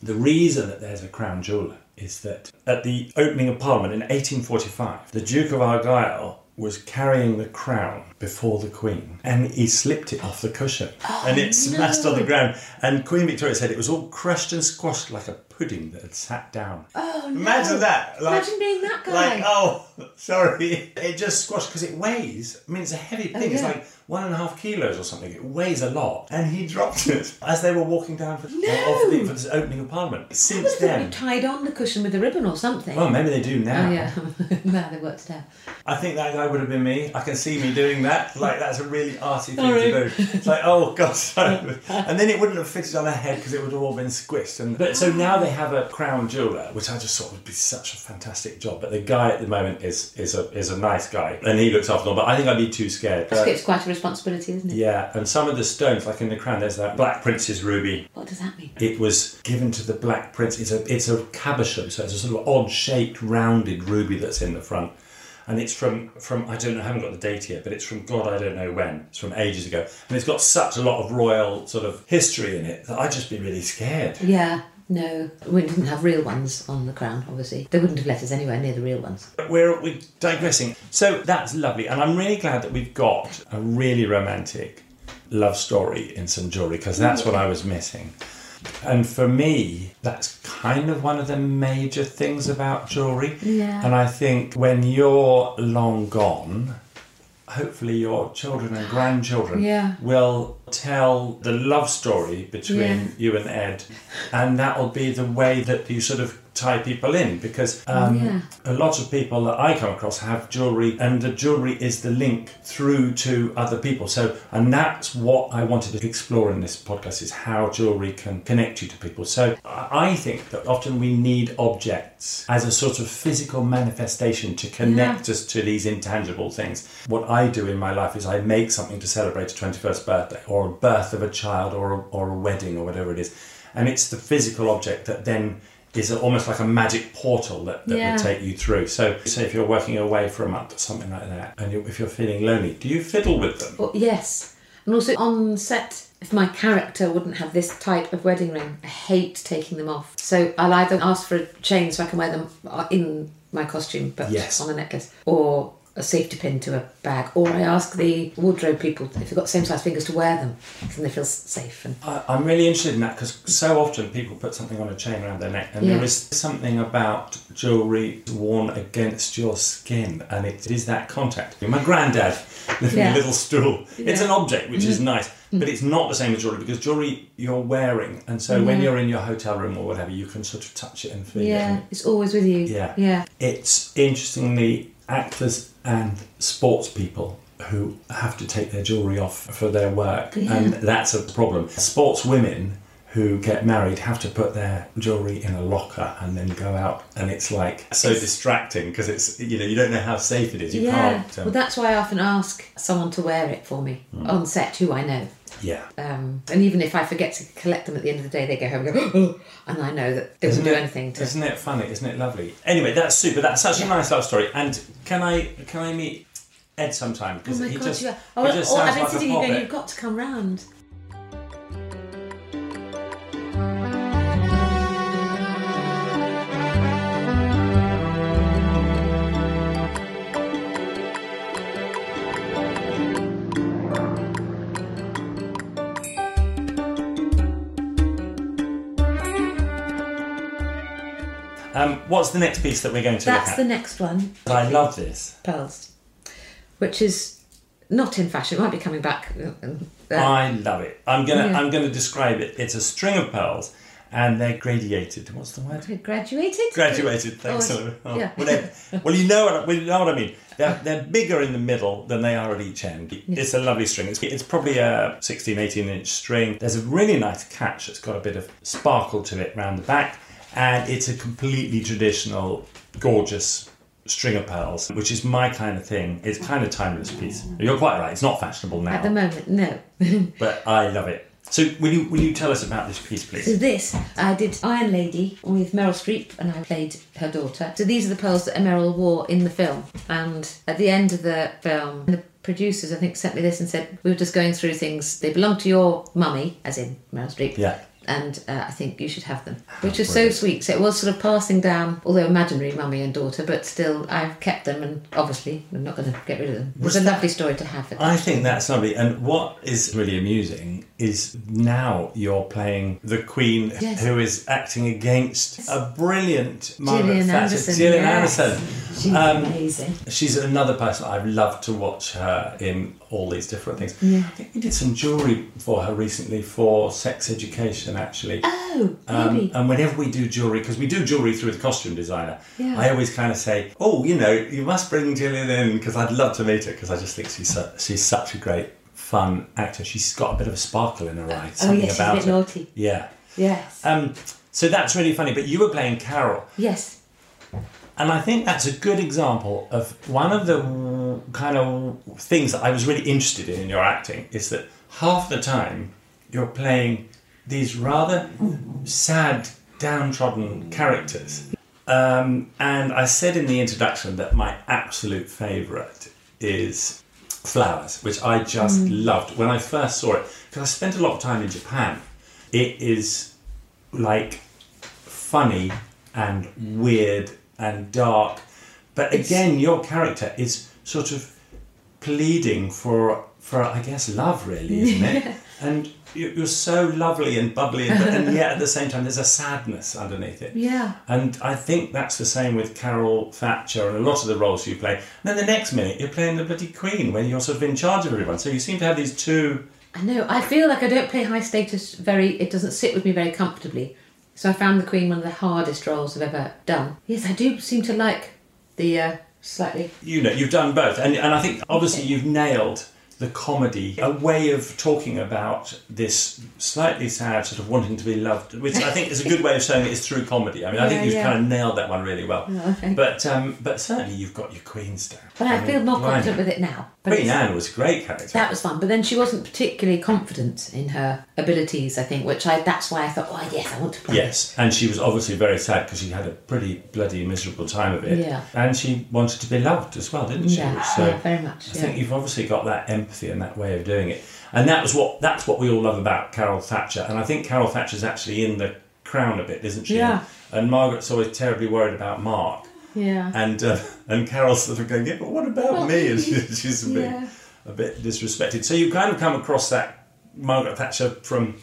the reason that there's a crown jeweller is that at the opening of Parliament in 1845, the Duke of Argyll was carrying the crown before the Queen and he slipped it off the cushion oh, and it smashed on the ground. And Queen Victoria said it was all crushed and squashed like a pudding that had sat down. Oh no. Imagine that! Like, Imagine being that guy. like, oh, sorry. It just squashed because it weighs. I mean, it's a heavy oh, thing. It's Oh, yeah. like one and a half kilos or something. It weighs a lot. And he dropped it as they were walking down for, No. off the, for this opening of Parliament. Since then. tied on the cushion with a ribbon or something. Well, maybe they do oh, now. Oh yeah. no, they worked it out. I think that guy would have been me. I can see me doing that. Like, that's a really arty thing Sorry. to do. It's like, oh, God, sorry. And then it wouldn't have fitted on her head because it would have all been squished. And But so now they have a crown jeweller, which I just thought would be such a fantastic job. But the guy at the moment is is a, is a nice guy. And he looks after them. But I think I'd be too scared. But- It's quite a responsibility, isn't it? yeah, and some of the stones, like in the crown, there's that Black Prince's ruby. What does that mean? It was given to the Black Prince. It's a it's a cabochon, so it's a sort of odd shaped, rounded ruby that's in the front, and it's from from I don't know, I haven't got the date yet, but it's from God I don't know when. It's from ages ago, and it's got such a lot of royal sort of history in it that I'd just be really scared. Yeah. No, we didn't have real ones on the crown. Obviously, they wouldn't have let us anywhere near the real ones. But we're we digressing. So that's lovely, and I'm really glad that we've got a really romantic love story in some jewelry because that's what I was missing. And for me, that's kind of one of the major things about jewelry. Yeah. And I think when you're long gone, hopefully your children and grandchildren Yeah. will tell the love story between Yeah. you and Ed, and that'll be the way that you sort of tie people in because um, Yeah. a lot of people that I come across have jewelry, and the jewelry is the link through to other people. So, and that's what I wanted to explore in this podcast is how jewelry can connect you to people. So, I think that often we need objects as a sort of physical manifestation to connect us to these intangible things. What I do in my life is I make something to celebrate a 21st birthday or a birth of a child or a, or a wedding or whatever it is. And it's the physical object that then is almost like a magic portal that, that Yeah. would take you through. So, say if you're working away for a month or something like that, and you, if you're feeling lonely, do you fiddle with them? Well, yes, and also on set, if my character wouldn't have this type of wedding ring, I hate taking them off. So I'll either ask for a chain so I can wear them uh, in my costume, but Yes. on a necklace, or a safety pin to a bag, or I ask the wardrobe people if they've got the same size fingers to wear them, so they feel safe. And I, I'm really interested in that because so often people put something on a chain around their neck, and Yeah. there is something about jewellery worn against your skin, and it is that contact. My granddad lived in Yeah. a little stool. It's Yeah. Mm-hmm. an object which is nice, but it's not the same as jewellery because jewellery you're wearing, and so when you're in your hotel room or whatever, you can sort of touch it and feel it. yeah, it's always with you. Yeah. yeah, It's interestingly actors and sports people who have to take their jewellery off for their work, Yeah. and that's a problem. Sports women who get married have to put their jewellery in a locker and then go out, and it's like so It's- distracting because it's you know you don't know how safe it is. You yeah. can't. Um, Well, that's why I often ask someone to wear it for me Hmm. on set, who I know. Yeah. Um, and even if I forget to collect them at the end of the day, they go home and go, oh, and I know that they Isn't wouldn't do it- anything to. Isn't it funny? Isn't it lovely? Anyway, that's super. That's such a nice love story. And can I can I meet Ed sometime? Oh Because my he god, just, you are. he Oh, just oh, sounds I've been like a sitting here going, you've got to come round. Um, what's the next piece that we're going to That's the next one. I love this. Pearls, which is not in fashion. It might be coming back. uh, I love it. I'm gonna Yeah. I'm gonna describe it. It's a string of pearls, and they're gradiated. What's the word? graduated. Graduated. Thanks. Oh, Oh, yeah. whatever. well, you know what well, you know what I mean. They're, they're bigger in the middle than they are at each end. It's a lovely string. It's, it's probably a 16, 18 inch string. There's a really nice catch that's got a bit of sparkle to it round the back, and it's a completely traditional, gorgeous string of pearls, which is my kind of thing. It's kind of timeless piece. You're quite right. It's not fashionable now, At the moment, no. but I love it. So will you will you tell us about this piece, So please? this, I did Iron Lady with Meryl Streep, and I played her daughter. So these are the pearls that Meryl wore in the film. And at the end of the film, the producers, I think, sent me this and said, "We were just going through things. They belong to your mummy, as in Meryl Streep." Yeah. And uh, I think you should have them, which is so sweet. So it was sort of passing down, although imaginary mummy and daughter, but still I've kept them, and obviously I'm not going to get rid of them. It's Was a that- lovely story to have. I think that's lovely. And what is really amusing is now you're playing the Queen Yes. who is acting against a brilliant Margaret Gillian Thatcher. Anderson. Gillian yes. Anderson. She's Um, amazing. She's another person I've loved to watch her in all these different things. Yeah. I think we did some jewellery for her recently for sex education, actually. Oh, Um, maybe. and whenever we do jewellery, because we do jewellery through the costume designer, Yeah. I always kind of say, "Oh, you know, you must bring Gillian in because I'd love to meet her because I just think she's su- she's such a great, fun actor. She's got a bit of a sparkle in her eye. oh Something yes, she's a about bit her. naughty. Yeah. Yes. Um, so that's really funny. But you were playing Carol, yes. and I think that's a good example of one of the kind of things that I was really interested in in your acting is that half the time you're playing these rather sad, downtrodden characters. Um, and I said in the introduction that my absolute favourite is Flowers, which I just mm. loved when I first saw it because I spent a lot of time in Japan. It is like funny and weird and dark. But again, your character is sort of pleading for, for I guess, love, really, isn't it? And you- you're so lovely and bubbly, and, and yet at the same time, there's a sadness underneath it. Yeah. And I think that's the same with Carol Thatcher and a lot of the roles you play. And then the next minute, you're playing the bloody Queen when you're sort of in charge of everyone. So you seem to have these two. I know. I feel like I don't play high status very. It doesn't sit with me very comfortably. So I found the Queen one of the hardest roles I've ever done. Yes, I do seem to like the uh, slightly. You know, you've done both. And, and I think obviously you've nailed the comedy, a way of talking about this slightly sad sort of wanting to be loved, which I think is a good way of showing it is through comedy. I mean, I think you've yeah. kind of nailed that one really well. Oh. But um, but certainly you've got your Queen's down. But I, mean, feel more blimey. confident with it now. But Queen Anne was a great character. That was fun, but then she wasn't particularly confident in her abilities. I think, which I that's why I thought, oh yes, I want to play. Yes, and she was obviously very sad because she had a pretty bloody miserable time of it. Yeah. And she wanted to be loved as well, didn't she? Yeah, so yeah, very much, I think you've obviously got that empathy and that way of doing it. And that was what that's what we all love about Carol Thatcher. And I think Carol Thatcher's actually in the crown a bit, isn't she? Yeah. And Margaret's always terribly worried about Mark. Yeah. And uh, and Carol's sort of going, yeah, but what about me? And she, she's a bit, Yeah. a bit disrespected. So you kind of come across that Margaret Thatcher from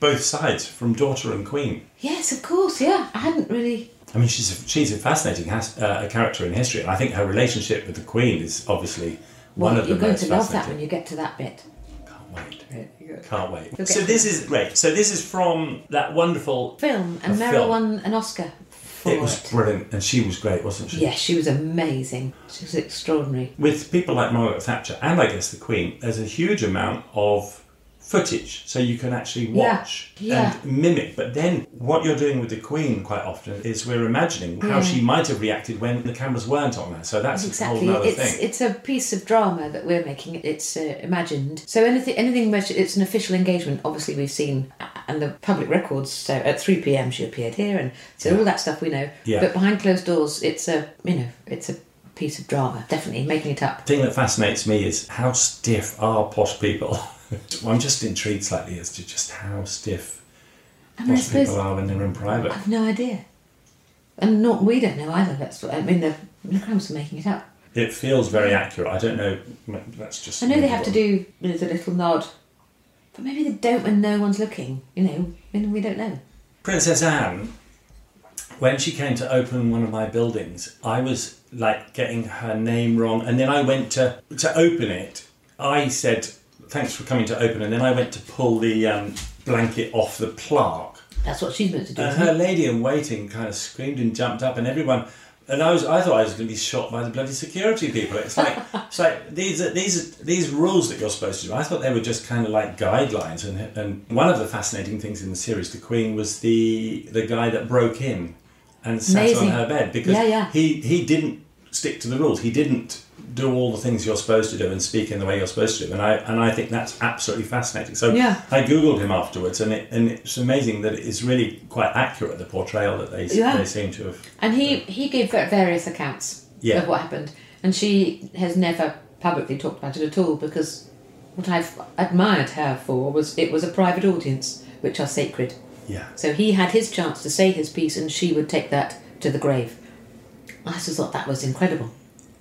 both sides, from daughter and queen. Yes, of course. Yeah, I hadn't really. I mean, she's a, she's a fascinating has, uh, a character in history, and I think her relationship with the Queen is obviously one Well, of you're going to love that when you get to that bit. Can't wait. Film Can't wait. You'll So this is great. So this is from that wonderful. Film, and Meryl film. won an Oscar for It was brilliant, and she was great, wasn't she? Yes, she was amazing. She was extraordinary. With people like Margaret Thatcher and I guess the Queen, there's a huge amount of footage, so you can actually watch yeah. and mimic. But then, what you're doing with the Queen quite often is we're imagining how Yeah. she might have reacted when the cameras weren't on her. So that's Exactly. a whole other It's thing. it's a piece of drama that we're making. It's uh, imagined. So anything anything. It's an official engagement. Obviously, we've seen uh, and the public records. So at three p.m. she appeared here, and so all that stuff we know. Yeah. But behind closed doors, it's a you know it's a piece of drama. Definitely making it up. The thing that fascinates me is how stiff are posh people. I'm just intrigued slightly as to just how stiff I mean, I suppose people are when they're in private. I've no idea, and not we don't know either. That's what I mean. The the Crams are making it up. It feels very accurate. I don't know. That's just. I know they have to do you know, the little nod, but maybe they don't when no one's looking. You know, mean, we don't know. Princess Anne when she came to open one of my buildings, I was like getting her name wrong, and then I went to to open it. I said, "Thanks for coming to open," and then I went to pull the um, blanket off the plaque, That's what she's meant to do. and her it? lady in waiting kind of screamed and jumped up, and everyone. And I was, I thought I was going to be shot by the bloody security people. It's like, it's like these are these are these rules that you're supposed to do. I thought they were just kind of like guidelines. And and one of the fascinating things in the series, The Queen, was the the guy that broke in and sat Amazing. on her bed because Yeah, yeah. he he didn't stick to the rules. He didn't do all the things you're supposed to do and speak in the way you're supposed to do. And I and I think that's absolutely fascinating. So Yeah. I googled him afterwards, and it and it's amazing that it is really quite accurate the portrayal that they Yeah. they seem to have. And he, he gave various accounts Yeah. of what happened. And she has never publicly talked about it at all because what I've admired her for was it was a private audience, which are sacred. Yeah. So he had his chance to say his piece and she would take that to the grave. I just thought that was incredible.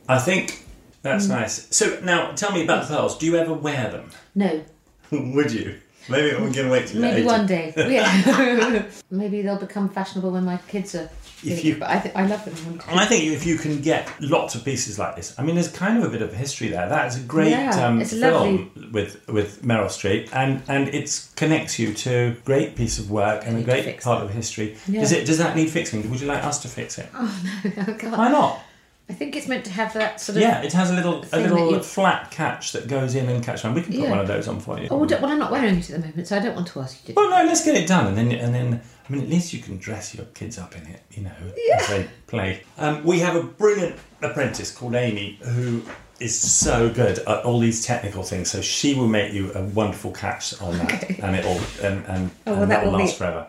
I think Mm. that's nice. So now tell me about the pearls. Do you ever wear them? No, Would you? Maybe we can wait till maybe 80. one day. Yeah. maybe they'll become fashionable when my kids are. If you- but I, th- I love them. And I think if you can get lots of pieces like this, I mean, there's kind of a bit of history there. That's a great Yeah, um, it's film with with Meryl Streep, and and it connects you to a great piece of work and a great part of history. Yeah. Does it? Does that need fixing? Would you like us to fix it? Oh no, I can't. Why not? I think it's meant to have that sort of. Yeah, it has a little a little flat catch that goes in and catches on. We can put Yeah. one of those on for you. Oh, well, I'm not wearing it at the moment, so I don't want to ask you to. Well, no, let's get it done, and then and then I mean, at least you can dress your kids up in it, you know, as they play. Um, we have a brilliant apprentice called Amy who is so good at all these technical things. So she will make you a wonderful catch on that, Okay. and it'll and and, Oh, well, and that will will be- last forever.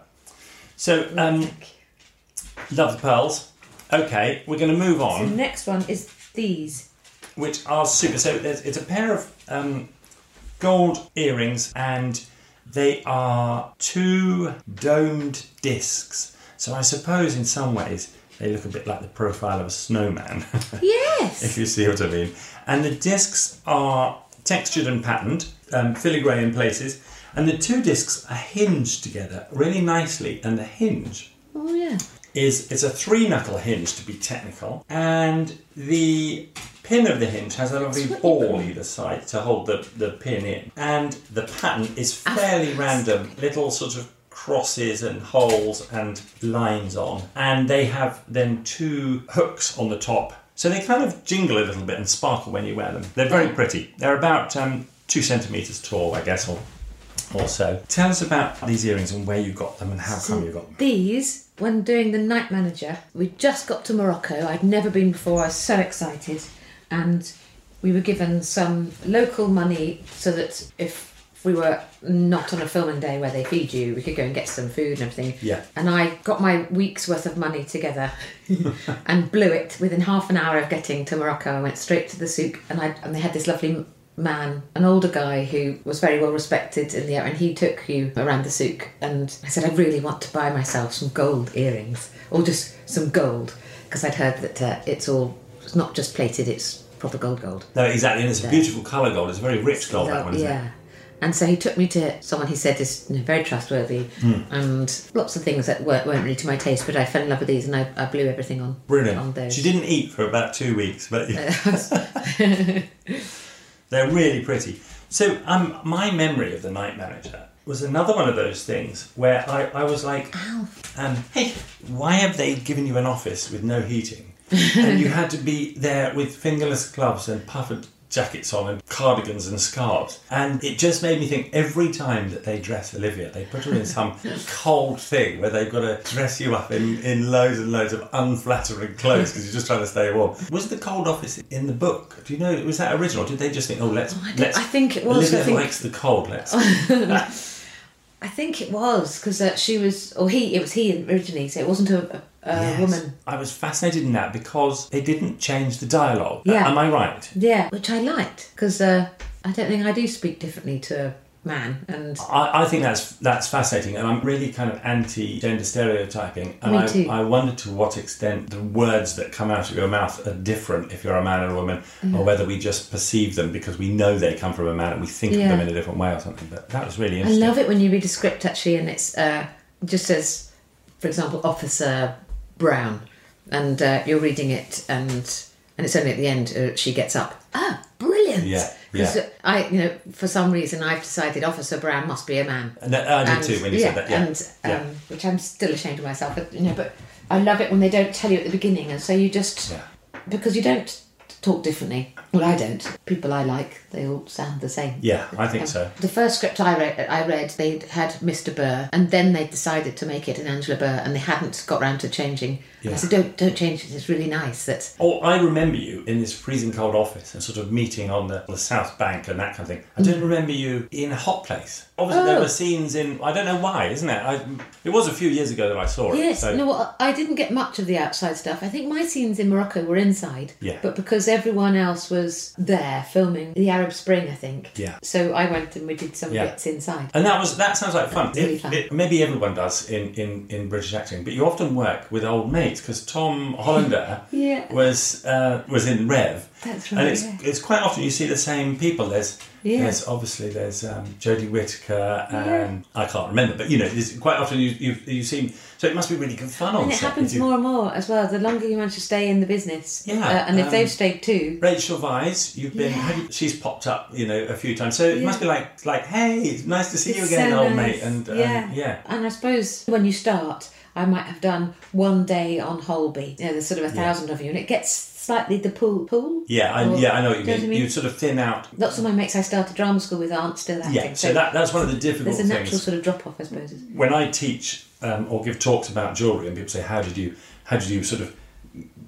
So, um, love the pearls. Okay, we're going to move on. The next one is these. which are super. So it's a pair of um, gold earrings and they are two domed discs. So I suppose in some ways they look a bit like the profile of a snowman, Yes. if you see what I mean. And the discs are textured and patterned, um, filigree in places, and the two discs are hinged together really nicely. And the hinge Oh yeah. Is it's a three knuckle hinge to be technical, and the pin of the hinge has a lovely ball either side to hold the, the pin in, and the pattern is fairly random, little sort of crosses and holes and lines on, and they have then two hooks on the top. So they kind of jingle a little bit and sparkle when you wear them. They're very pretty. They're about um, two centimeters tall, I guess, or or so. Tell us about these earrings and where you got them and how come you got them. These, when doing the night manager, we just got to Morocco. I'd never been before. I was so excited, and we were given some local money so that if we were not on a filming day where they feed you, we could go and get some food and everything. Yeah. And I got my week's worth of money together and blew it within half an hour of getting to Morocco. I went straight to the souk and I and they had this lovely man, an older guy who was very well respected in the area, and he took you around the souk. And I said, I really want to buy myself some gold earrings or just some gold because I'd heard that uh, it's all it's not just plated; it's proper gold gold. No, exactly, and it's a beautiful colour gold. It's a very rich gold, that one, isn't yeah. it? And so he took me to someone he said is you know, very trustworthy Hmm. and lots of things that weren't, weren't really to my taste, but I fell in love with these and I, I blew everything on, on those. She didn't eat for about two weeks, but they're really pretty. So, um, my memory of the Night Manager was another one of those things where I, I was like, um, hey, why have they given you an office with no heating? and you had to be there with fingerless gloves and puffered jackets on and cardigans and scarves. And it just made me think every time that they dress Olivia, they put her in some cold thing where they've got to dress you up in, in loads and loads of unflattering clothes because you're just trying to stay warm. Was the cold office in the book? Do you know, was that original? Or did they just think, oh, let's. Oh, I, let's I think it was. Olivia I think, likes the cold, let's. I think it was because uh, she was, or he. It was he originally, so it wasn't a, a, Yes. woman. I was fascinated in that because they didn't change the dialogue. Yeah. Am I right? Yeah, which I liked because uh, I don't think I do speak differently to man, and I, I think that's that's fascinating, and I'm really kind of anti gender stereotyping. And Me I, too. I wonder to what extent the words that come out of your mouth are different if you're a man or a woman, or whether we just perceive them because we know they come from a man and we think of them in a different way or something. But that was really interesting I love it when you read a script actually, and it's uh, just says, for example, officer brown, and uh, you're reading it, and and it's only at the end uh, she gets up. Ah, brilliant! Yeah, yeah. I, you know, for some reason I've decided Officer Brown must be a man. And I did And- too when you yeah, said that. Yeah. and um, yeah. which I'm still ashamed of myself, but you know, but I love it when they don't tell you at the beginning, and so you just because you don't talk differently. Well, I don't. People I like, they all sound the same. Yeah, I think Um, so. The first script I read, I read, they had Mr. Burr, and then they decided to make it an Angela Burr, and they hadn't got round to changing. I said, "Don't, don't change it. It's really nice." That Or I remember you in this freezing cold office and sort of meeting on the, the South Bank and that kind of thing. I don't remember you in a hot place. Obviously, there Mm. Oh. were scenes in. I don't know why, isn't it? I, it was a few years ago that I saw it. yes, so- no, I didn't get much of the outside stuff. I think my scenes in Morocco were inside, Yeah. but because everyone else was there filming the Arab Spring, I think. Yeah. So I went and we did some Yeah. bits inside. And that was that sounds like fun. Really fun. it- maybe everyone does in, in, in British acting, but you often work with old mates because Tom Hollander Yeah. was uh, was in Rev. That's And it's yeah. it's quite often you see the same people. There's Yeah. there's obviously there's um, Jodie Whittaker and I can't remember, but you know, quite often you you you see. So it must be really good fun on And it set. happens you- more and more as well. The longer you manage to stay in the business, Yeah, uh, and if um, they've stayed too, Rachel Weisz, you've been. Yeah. have you- she's popped up, you know, a few times. So it Yeah. must be like, like, hey, it's nice to see you again, so old nice. mate. And um, yeah, yeah, And I suppose when you start, I might have done one day on Holby. You know, there's sort of a thousand of you, and it gets slightly the pool pool. yeah, I, Or- yeah. I know what you you mean. what I mean? You sort of thin out. Lots of my mates I started drama school with aren't still acting. Yeah, so that, that's one of the difficult there's a natural things. sort of drop off, I suppose. When I teach um, or give talks about jewellery, and people say, "How did you, how did you sort of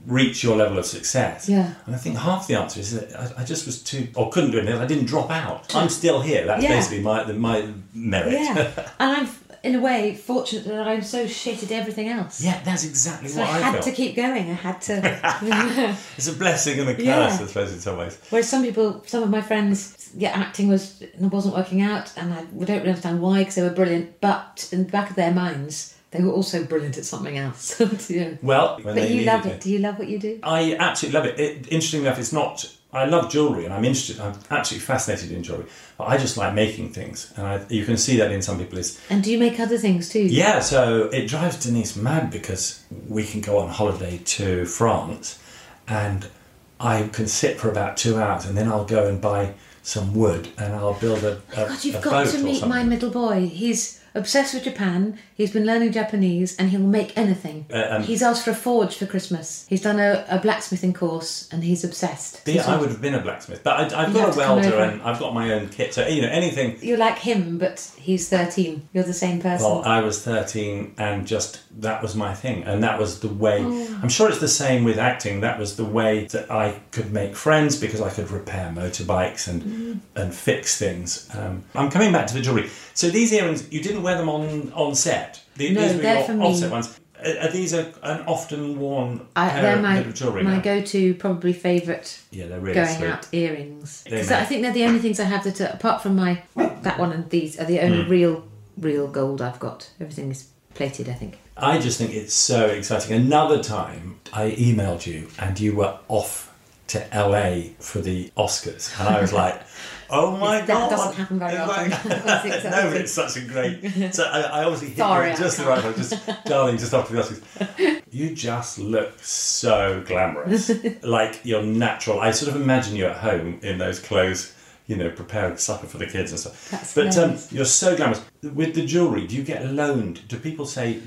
reach your level of success?" Yeah. and I think half the answer is that I, I just was too, or couldn't do anything. I didn't drop out. I'm still here. That's Yeah. basically my my merit. Yeah, and I'm in a way fortunate that I'm so shit at everything else. Yeah, that's exactly So what I I, had felt. to keep going. I had to. It's a blessing and a curse, Yeah. I suppose, in some ways. Whereas some people, some of my friends, yeah, acting was wasn't working out, and I don't really understand why because they were brilliant, but in the back of their minds, they were also brilliant at something else. yeah. Well, But you love me. it. Do you love what you do? I absolutely love it. it. Interesting enough, it's not. I love jewellery and I'm interested. I'm absolutely fascinated in jewellery, but I just like making things, and I, you can see that in some people. Is And do you make other things too? yeah, so it drives Denise mad because we can go on holiday to France, and I can sit for about two hours, and then I'll go and buy some wood, and I'll build a, a, oh God, you've got boat to meet my middle boy. He's obsessed with Japan. He's been learning Japanese, and he'll make anything. Uh, um, he's asked for a forge for Christmas. He's done a, a blacksmithing course, and he's obsessed. Yeah, I would have been a blacksmith, but I, I've You got a welder and I've got my own kit. So you know, anything You're like him, but he's thirteen. You're the same person. Well, I was 13 and just that was my thing. And that was the way. Oh. I'm sure it's the same with acting. That was the way that I could make friends because I could repair motorbikes and, Mm. and fix things. Um, I'm coming back to the jewellery. So these earrings, you didn't wear them on, on set. The- No, these were they're your for me. offset ones. Are, these a, an often worn I, pair they're my of jewellery my now? go-to, probably favourite Yeah, they're really going sweet. out earrings because I think they're the only things I have that are, apart from my that one and these are the only Hmm. real real gold I've got. Everything is plated, I think. I just think it's so exciting. Another time I emailed you and you were off to LA for the Oscars, and I was like, "Oh my That god!" doesn't happen very often. no, but it's such a great. So I, I obviously hit Sorry, you just the right time. Just darling, just after the Oscars. You just look so glamorous, like you're natural. I sort of imagine you at home in those clothes. You know, preparing supper for the kids and stuff. That's but um, you're so glamorous. With the jewellery, do you get loaned? Do people say,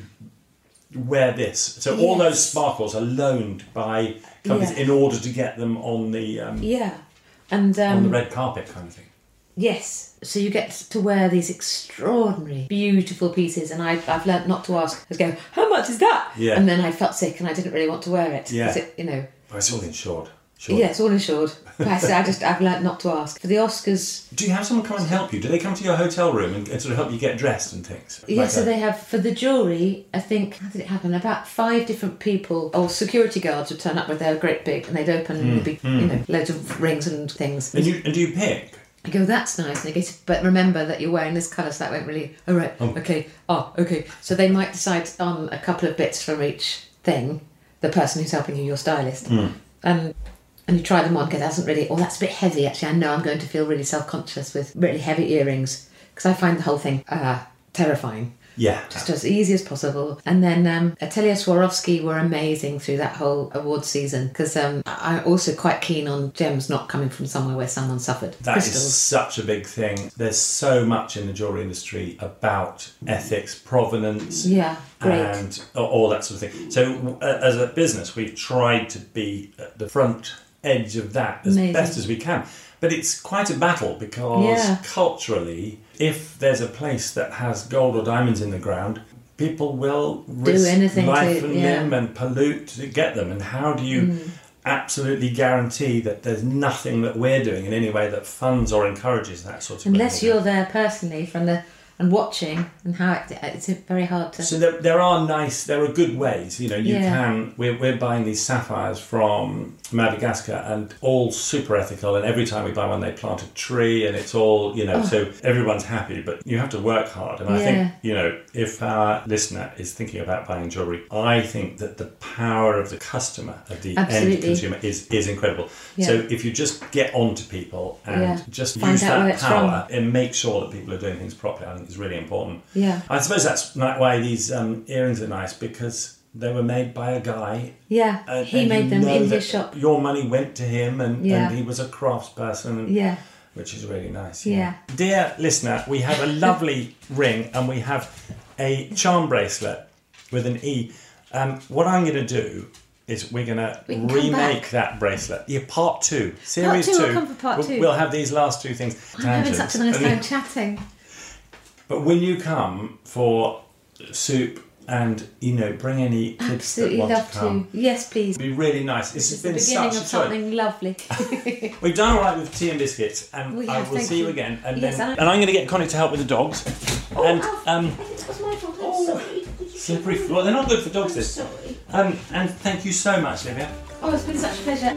wear this? So all those sparkles are loaned by companies Yes. in order to get them on the um, Yeah, and um, on the red carpet kind of thing. Yes. So you get to wear these extraordinary, beautiful pieces, and I, I've learnt not to ask. I was going, how much is that? Yeah. And then I felt sick, and I didn't really want to wear it. Yeah. It, you know. Oh, it's all insured. Sure. Yeah, it's all insured. I, I just I've learnt not to ask for the Oscars. Do you have someone come and help you? Do they come to your hotel room and, and sort of help you get dressed and things? Yeah, Like so they have for the jury. I think how did it happen? About five different people or security guards would turn up with their great big, and they'd open the big, hmm. you know, loads of rings and things. And you and do you pick? I go, that's nice. And they go, but remember that you're wearing this colour, so that won't really. Oh, right. Oh. Okay. Oh, okay. So they might decide on a couple of bits from each thing, the person who's helping you, your stylist. Hmm. And and you try them on, go, that doesn't really. Oh, that's a bit heavy, actually. I know I'm going to feel really self conscious with really heavy earrings because I find the whole thing uh, terrifying. Yeah. just as easy as possible. And then um, Atelier Swarovski were amazing through that whole award season because um, I- I'm also quite keen on gems not coming from somewhere where someone suffered. That is Crystals. such a big thing. There's so much in the jewellery industry about ethics, provenance, Yeah, great. and all that sort of thing. So, uh, as a business, we've tried to be at the front edge of that as Amazing. best as we can. But it's quite a battle because Yeah. culturally, if there's a place that has gold or diamonds in the ground, people will risk anything to- life and yeah. limb and pollute to get them. And how do you Mm. absolutely guarantee that there's nothing that we're doing in any way that funds or encourages that sort of Unless behaviour? you're there personally from the and watching and how it, it's very hard to. So there, there are nice, there are good ways. You know, you Yeah. can. We're, we're buying these sapphires from Madagascar, and all super ethical. And every time we buy one, they plant a tree, and it's all you know. So oh. everyone's happy, but you have to work hard. And I think Oh. You know, if our listener is thinking about buying jewelry, I think that the power of the customer, of the end consumer, is is incredible. Yeah. So if you just get onto people and Yeah. just Find use that power and make sure that people are doing things properly, I think is really important. yeah, I suppose that's why these um, earrings are nice because they were made by a guy. yeah. and- he made them in his shop. Your money went to him, and, Yeah. and he was a craftsperson, Yeah, which is really nice. Yeah. Dear listener, we have a lovely ring, and we have a charm bracelet with an E. Um, what I'm going to do is we're going to We remake that bracelet. Yeah, part two, series two, two. I'll come for part we'll, two. We'll have these last two things. I'm having such a nice time chatting. But will you come for soup and you know bring any kids Absolutely that want love to come? to. Yes, please. It'd be really nice. This It's has the been beginning such of a joy. something lovely. We've done all right with tea and biscuits, and we have, I will see you, you again. And yes, then, I... and I'm going to get Connie to help with the dogs. and um, it was my fault. I'm Oh. sorry. slippery floor. They're not good for dogs. This. Sorry. Um, and thank you so much, Livia. Oh, it's been such a pleasure.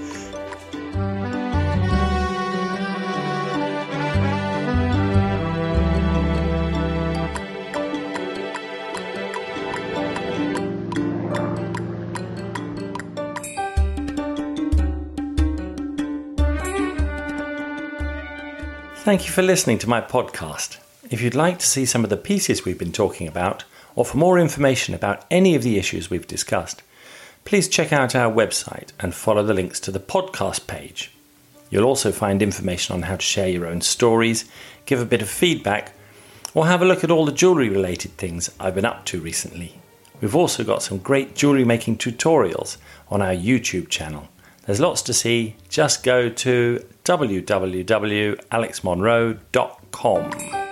Thank you for listening to my podcast. If you'd like to see some of the pieces we've been talking about, or for more information about any of the issues we've discussed, please check out our website and follow the links to the podcast page. You'll also find information on how to share your own stories, give a bit of feedback, or have a look at all the jewellery related things I've been up to recently. We've also got some great jewellery making tutorials on our YouTube channel. There's lots to see. Just go to www.alexmonroe.com.